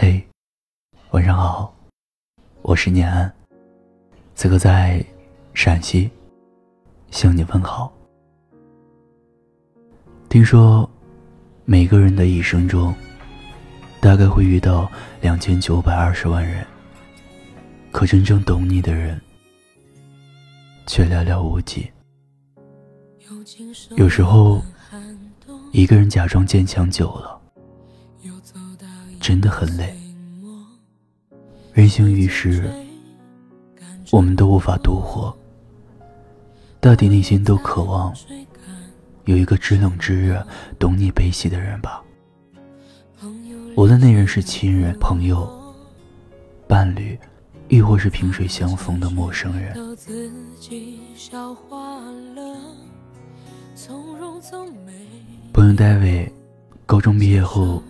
嘿，晚上好，我是念安，此刻在陕西向你问好。听说每个人的一生中，大概会遇到两千九百二十万人，可真正懂你的人却寥寥无几。有时候，一个人假装坚强久了，真的很累。人生于世，我们都无法独活，大抵内心都渴望。有一个知冷知热、懂你悲喜的人吧。无论那人是亲人、朋友、伴侣，亦或是萍水相逢的陌生人。朋友戴维，高中毕业后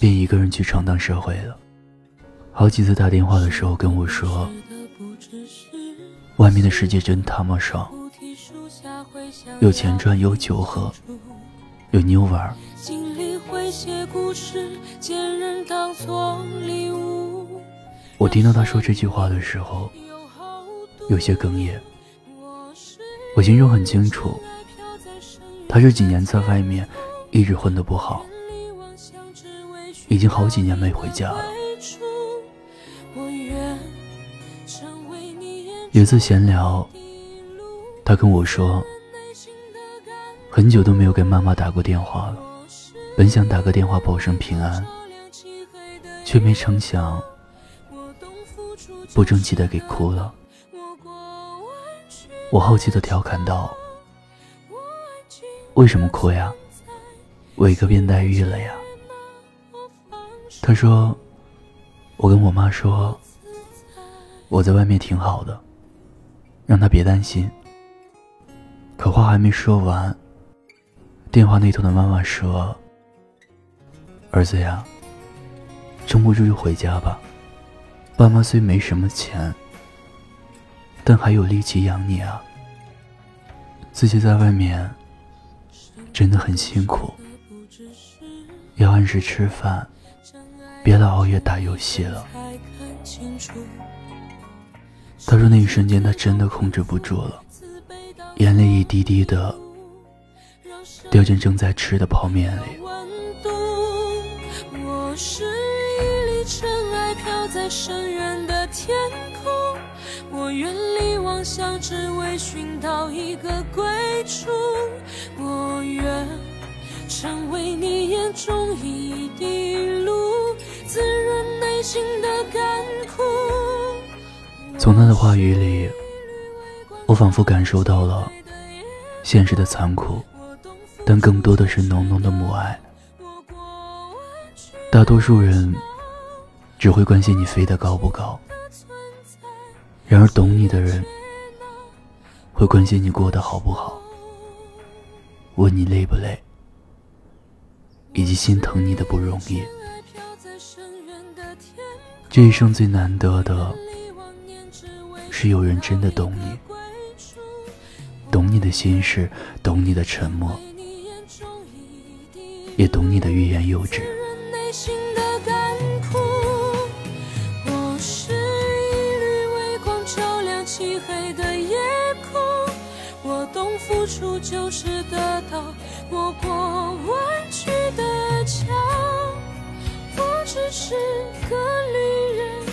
便一个人去闯荡社会了。好几次打电话的时候跟我说：“外面的世界真他妈爽。”有钱赚，有酒喝，有妞玩。我听到他说这句话的时候，有些哽咽。我心中很清楚，他这几年在外面一直混得不好，已经好几年没回家了。有次闲聊，他跟我说。很久都没有给妈妈打过电话了，本想打个电话报声平安，却没成想，不争气的给哭了。我好奇的调侃道：“为什么哭呀？伟哥变黛玉了呀？”他说：“我跟我妈说，我在外面挺好的，让她别担心。”可话还没说完。电话那头的妈妈说：“儿子呀，撑不住就回家吧。爸妈虽没什么钱，但还有力气养你啊。自己在外面真的很辛苦，要按时吃饭，别老熬夜打游戏了。”他说那一瞬间他真的控制不住了，眼泪一滴滴的。掉进正在吃的泡面里。我是一粒尘埃，飘在深远的天空。我愿力望乡，只为寻到一个归处。我愿成为你眼中一滴露，滋润内心的干枯。从他的话语里，我仿佛感受到了现实的残酷。但更多的是浓浓的母爱。大多数人只会关心你飞得高不高，然而懂你的人会关心你过得好不好，问你累不累，以及心疼你的不容易。这一生最难得的是有人真的懂你，懂你的心事，懂你的沉默。也懂你的欲言又止。我是一缕微光，照亮漆黑的夜空。我懂付出就是得到，我过弯是个旅人，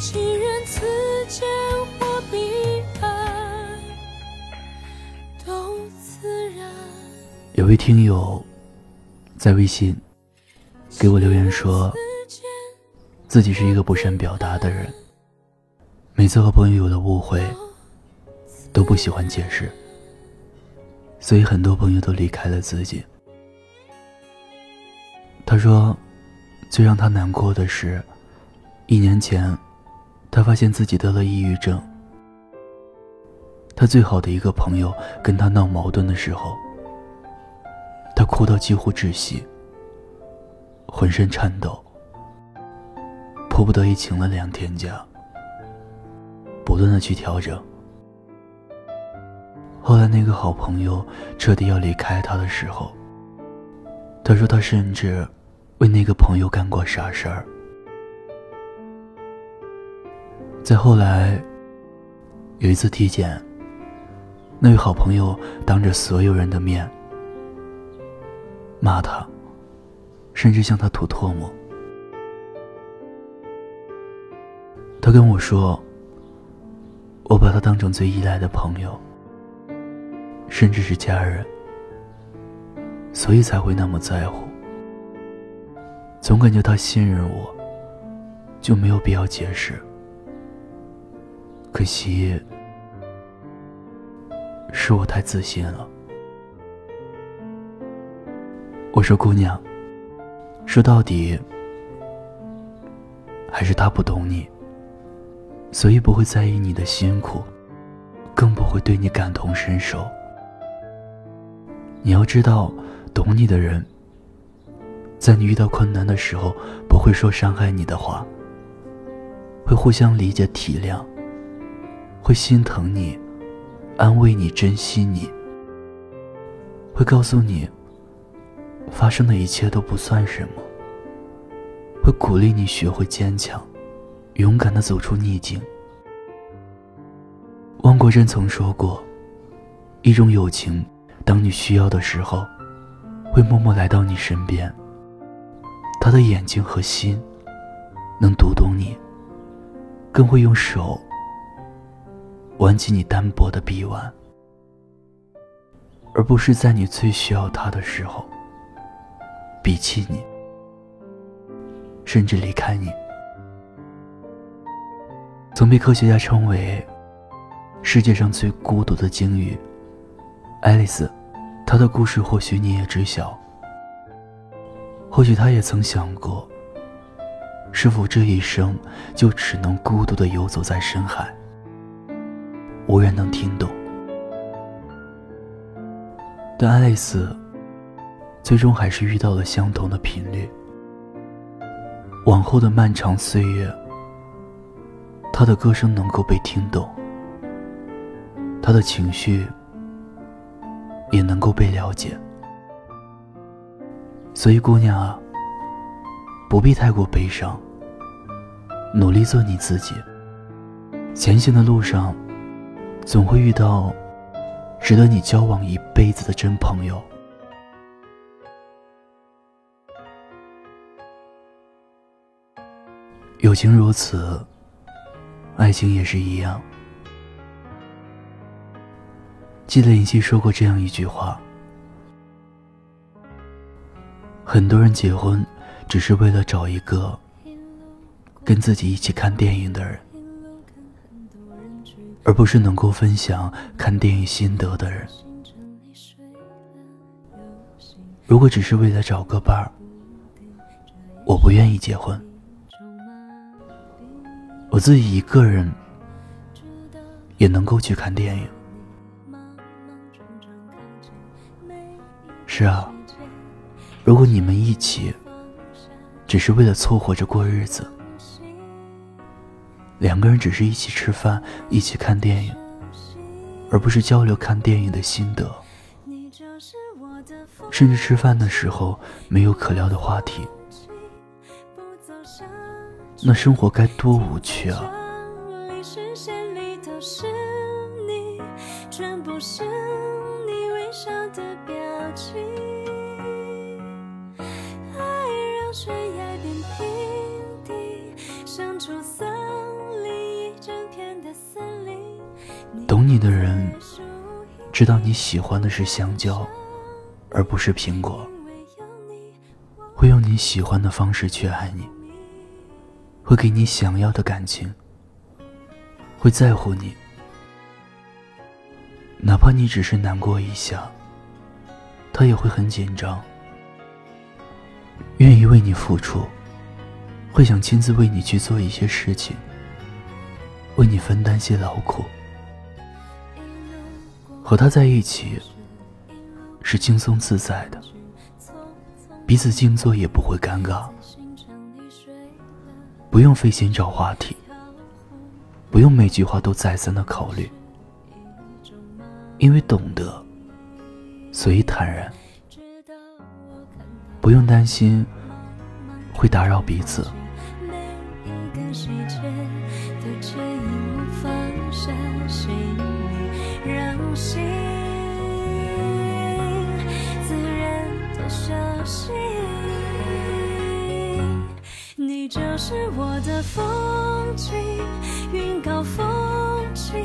祈愿此间或彼岸。有位听友。在微信给我留言说，自己是一个不善表达的人，每次和朋友有了误会，都不喜欢解释，所以很多朋友都离开了自己。他说，最让他难过的是，一年前，他发现自己得了抑郁症。他最好的一个朋友跟他闹矛盾的时候。他哭到几乎窒息，浑身颤抖，迫不得已请了两天假，不断的去调整。后来那个好朋友彻底要离开他的时候，他说他甚至为那个朋友干过傻事儿。再后来，有一次体检，那位好朋友当着所有人的面骂他，甚至向他吐唾沫。他跟我说：“我把他当成最依赖的朋友，甚至是家人，所以才会那么在乎。”总感觉他信任我，就没有必要解释。可惜，是我太自信了。”我说：“姑娘，说到底，还是他不懂你。”所以不会在意你的辛苦，更不会对你感同身受。你要知道，懂你的人，在你遇到困难的时候，不会说伤害你的话，会互相理解体谅，会心疼你，安慰你，珍惜你，会告诉你，发生的一切都不算什么，会鼓励你学会坚强。勇敢的走出逆境。汪国真曾说过：“一种友情，当你需要的时候，会默默来到你身边。他的眼睛和心，能读懂你，更会用手挽起你单薄的臂弯，而不是在你最需要他的时候，鄙弃你，甚至离开你。”曾被科学家称为世界上最孤独的鲸鱼，爱丽丝。她的故事或许你也知晓。或许他也曾想过，是否这一生就只能孤独的游走在深海，无人能听懂。但爱丽丝最终还是遇到了相同的频率。往后的漫长岁月。他的歌声能够被听懂，他的情绪也能够被了解，所以姑娘啊，不必太过悲伤，努力做你自己。前行的路上，总会遇到值得你交往一辈子的真朋友。友情如此。爱情也是一样。记得尹希说过这样一句话：很多人结婚，只是为了找一个跟自己一起看电影的人，而不是能够分享看电影心得的人。如果只是为了找个伴儿，我不愿意结婚。我自己一个人也能够去看电影。是啊，如果你们一起只是为了凑合着过日子，两个人只是一起吃饭、一起看电影，而不是交流看电影的心得，甚至吃饭的时候没有可聊的话题。那生活该多无趣啊！水也变平地，像出森林一整片的森林。懂你的人，知道你喜欢的是香蕉，而不是苹果，会用你喜欢的方式去爱你。会给你想要的感情，会在乎你，哪怕你只是难过一下，他也会很紧张，愿意为你付出，会想亲自为你去做一些事情，为你分担些劳苦。和他在一起是轻松自在的，彼此静坐也不会尴尬。不用费心找话题，不用每句话都再三的考虑，因为懂得，所以坦然，不用担心会打扰彼此。每一个细节都牵引我放下行李让心自然的休息你就是我的风景云高风轻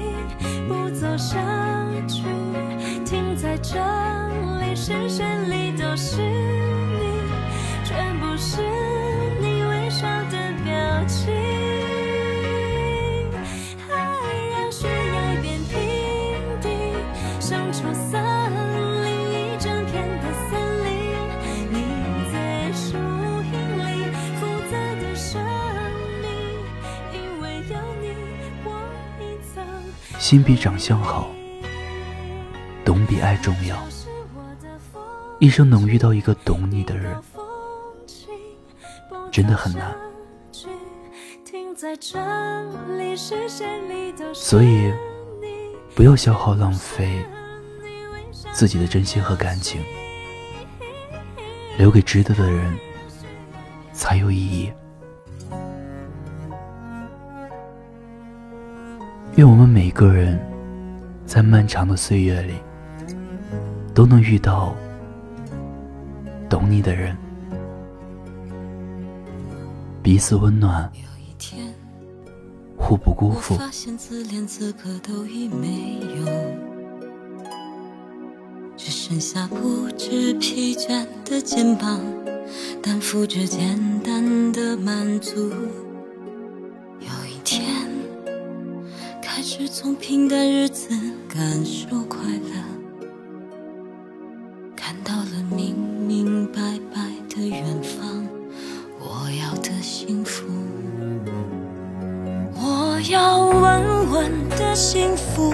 不走下去停在这里视线里都是。心比长相好，懂比爱重要。一生能遇到一个懂你的人，真的很难。所以，不要消耗浪费自己的真心和感情，留给值得的人才有意义。愿我们每个人在漫长的岁月里，都能遇到懂你的人，彼此温暖，有一天，互不辜负。发现自怜资格都已没有，只剩下不知疲倦的肩膀，担负着简单的满足。从平淡日子感受快乐，看到了明明白白的远方，我要的幸福。我要稳稳的幸福，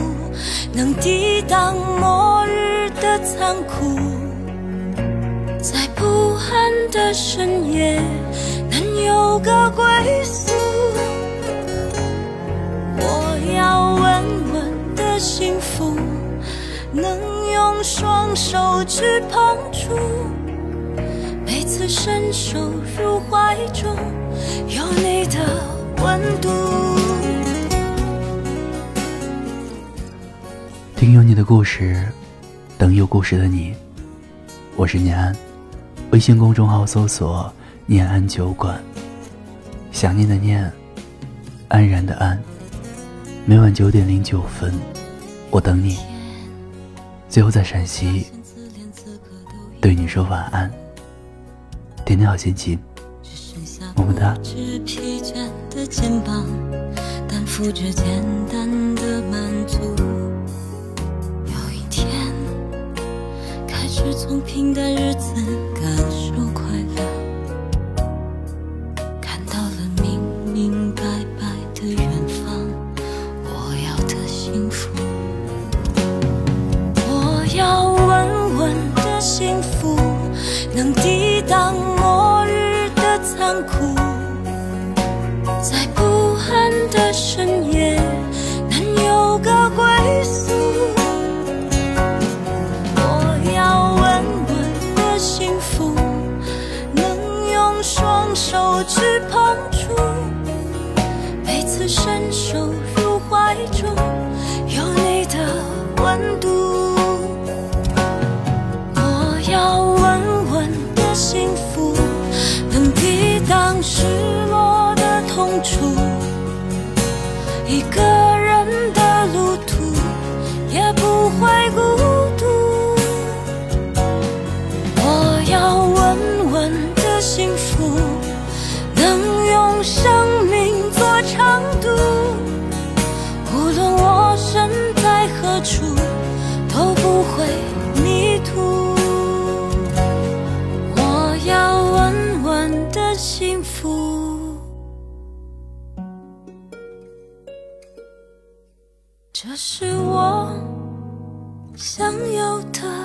能抵挡末日的残酷，在不安的深夜能有个归宿。手指碰触，每次伸手入怀中，有你的温度。听有你的故事，等有故事的你。我是念安，微信公众号搜索“念安酒馆”，想念的念，安然的安。每晚九点零九分，我等你。最后在陕西对你说晚安，天天好心情。么么哒。只疲倦的肩膀，担负着简单的满足。有一天，开始从平淡日子感这是我想要的。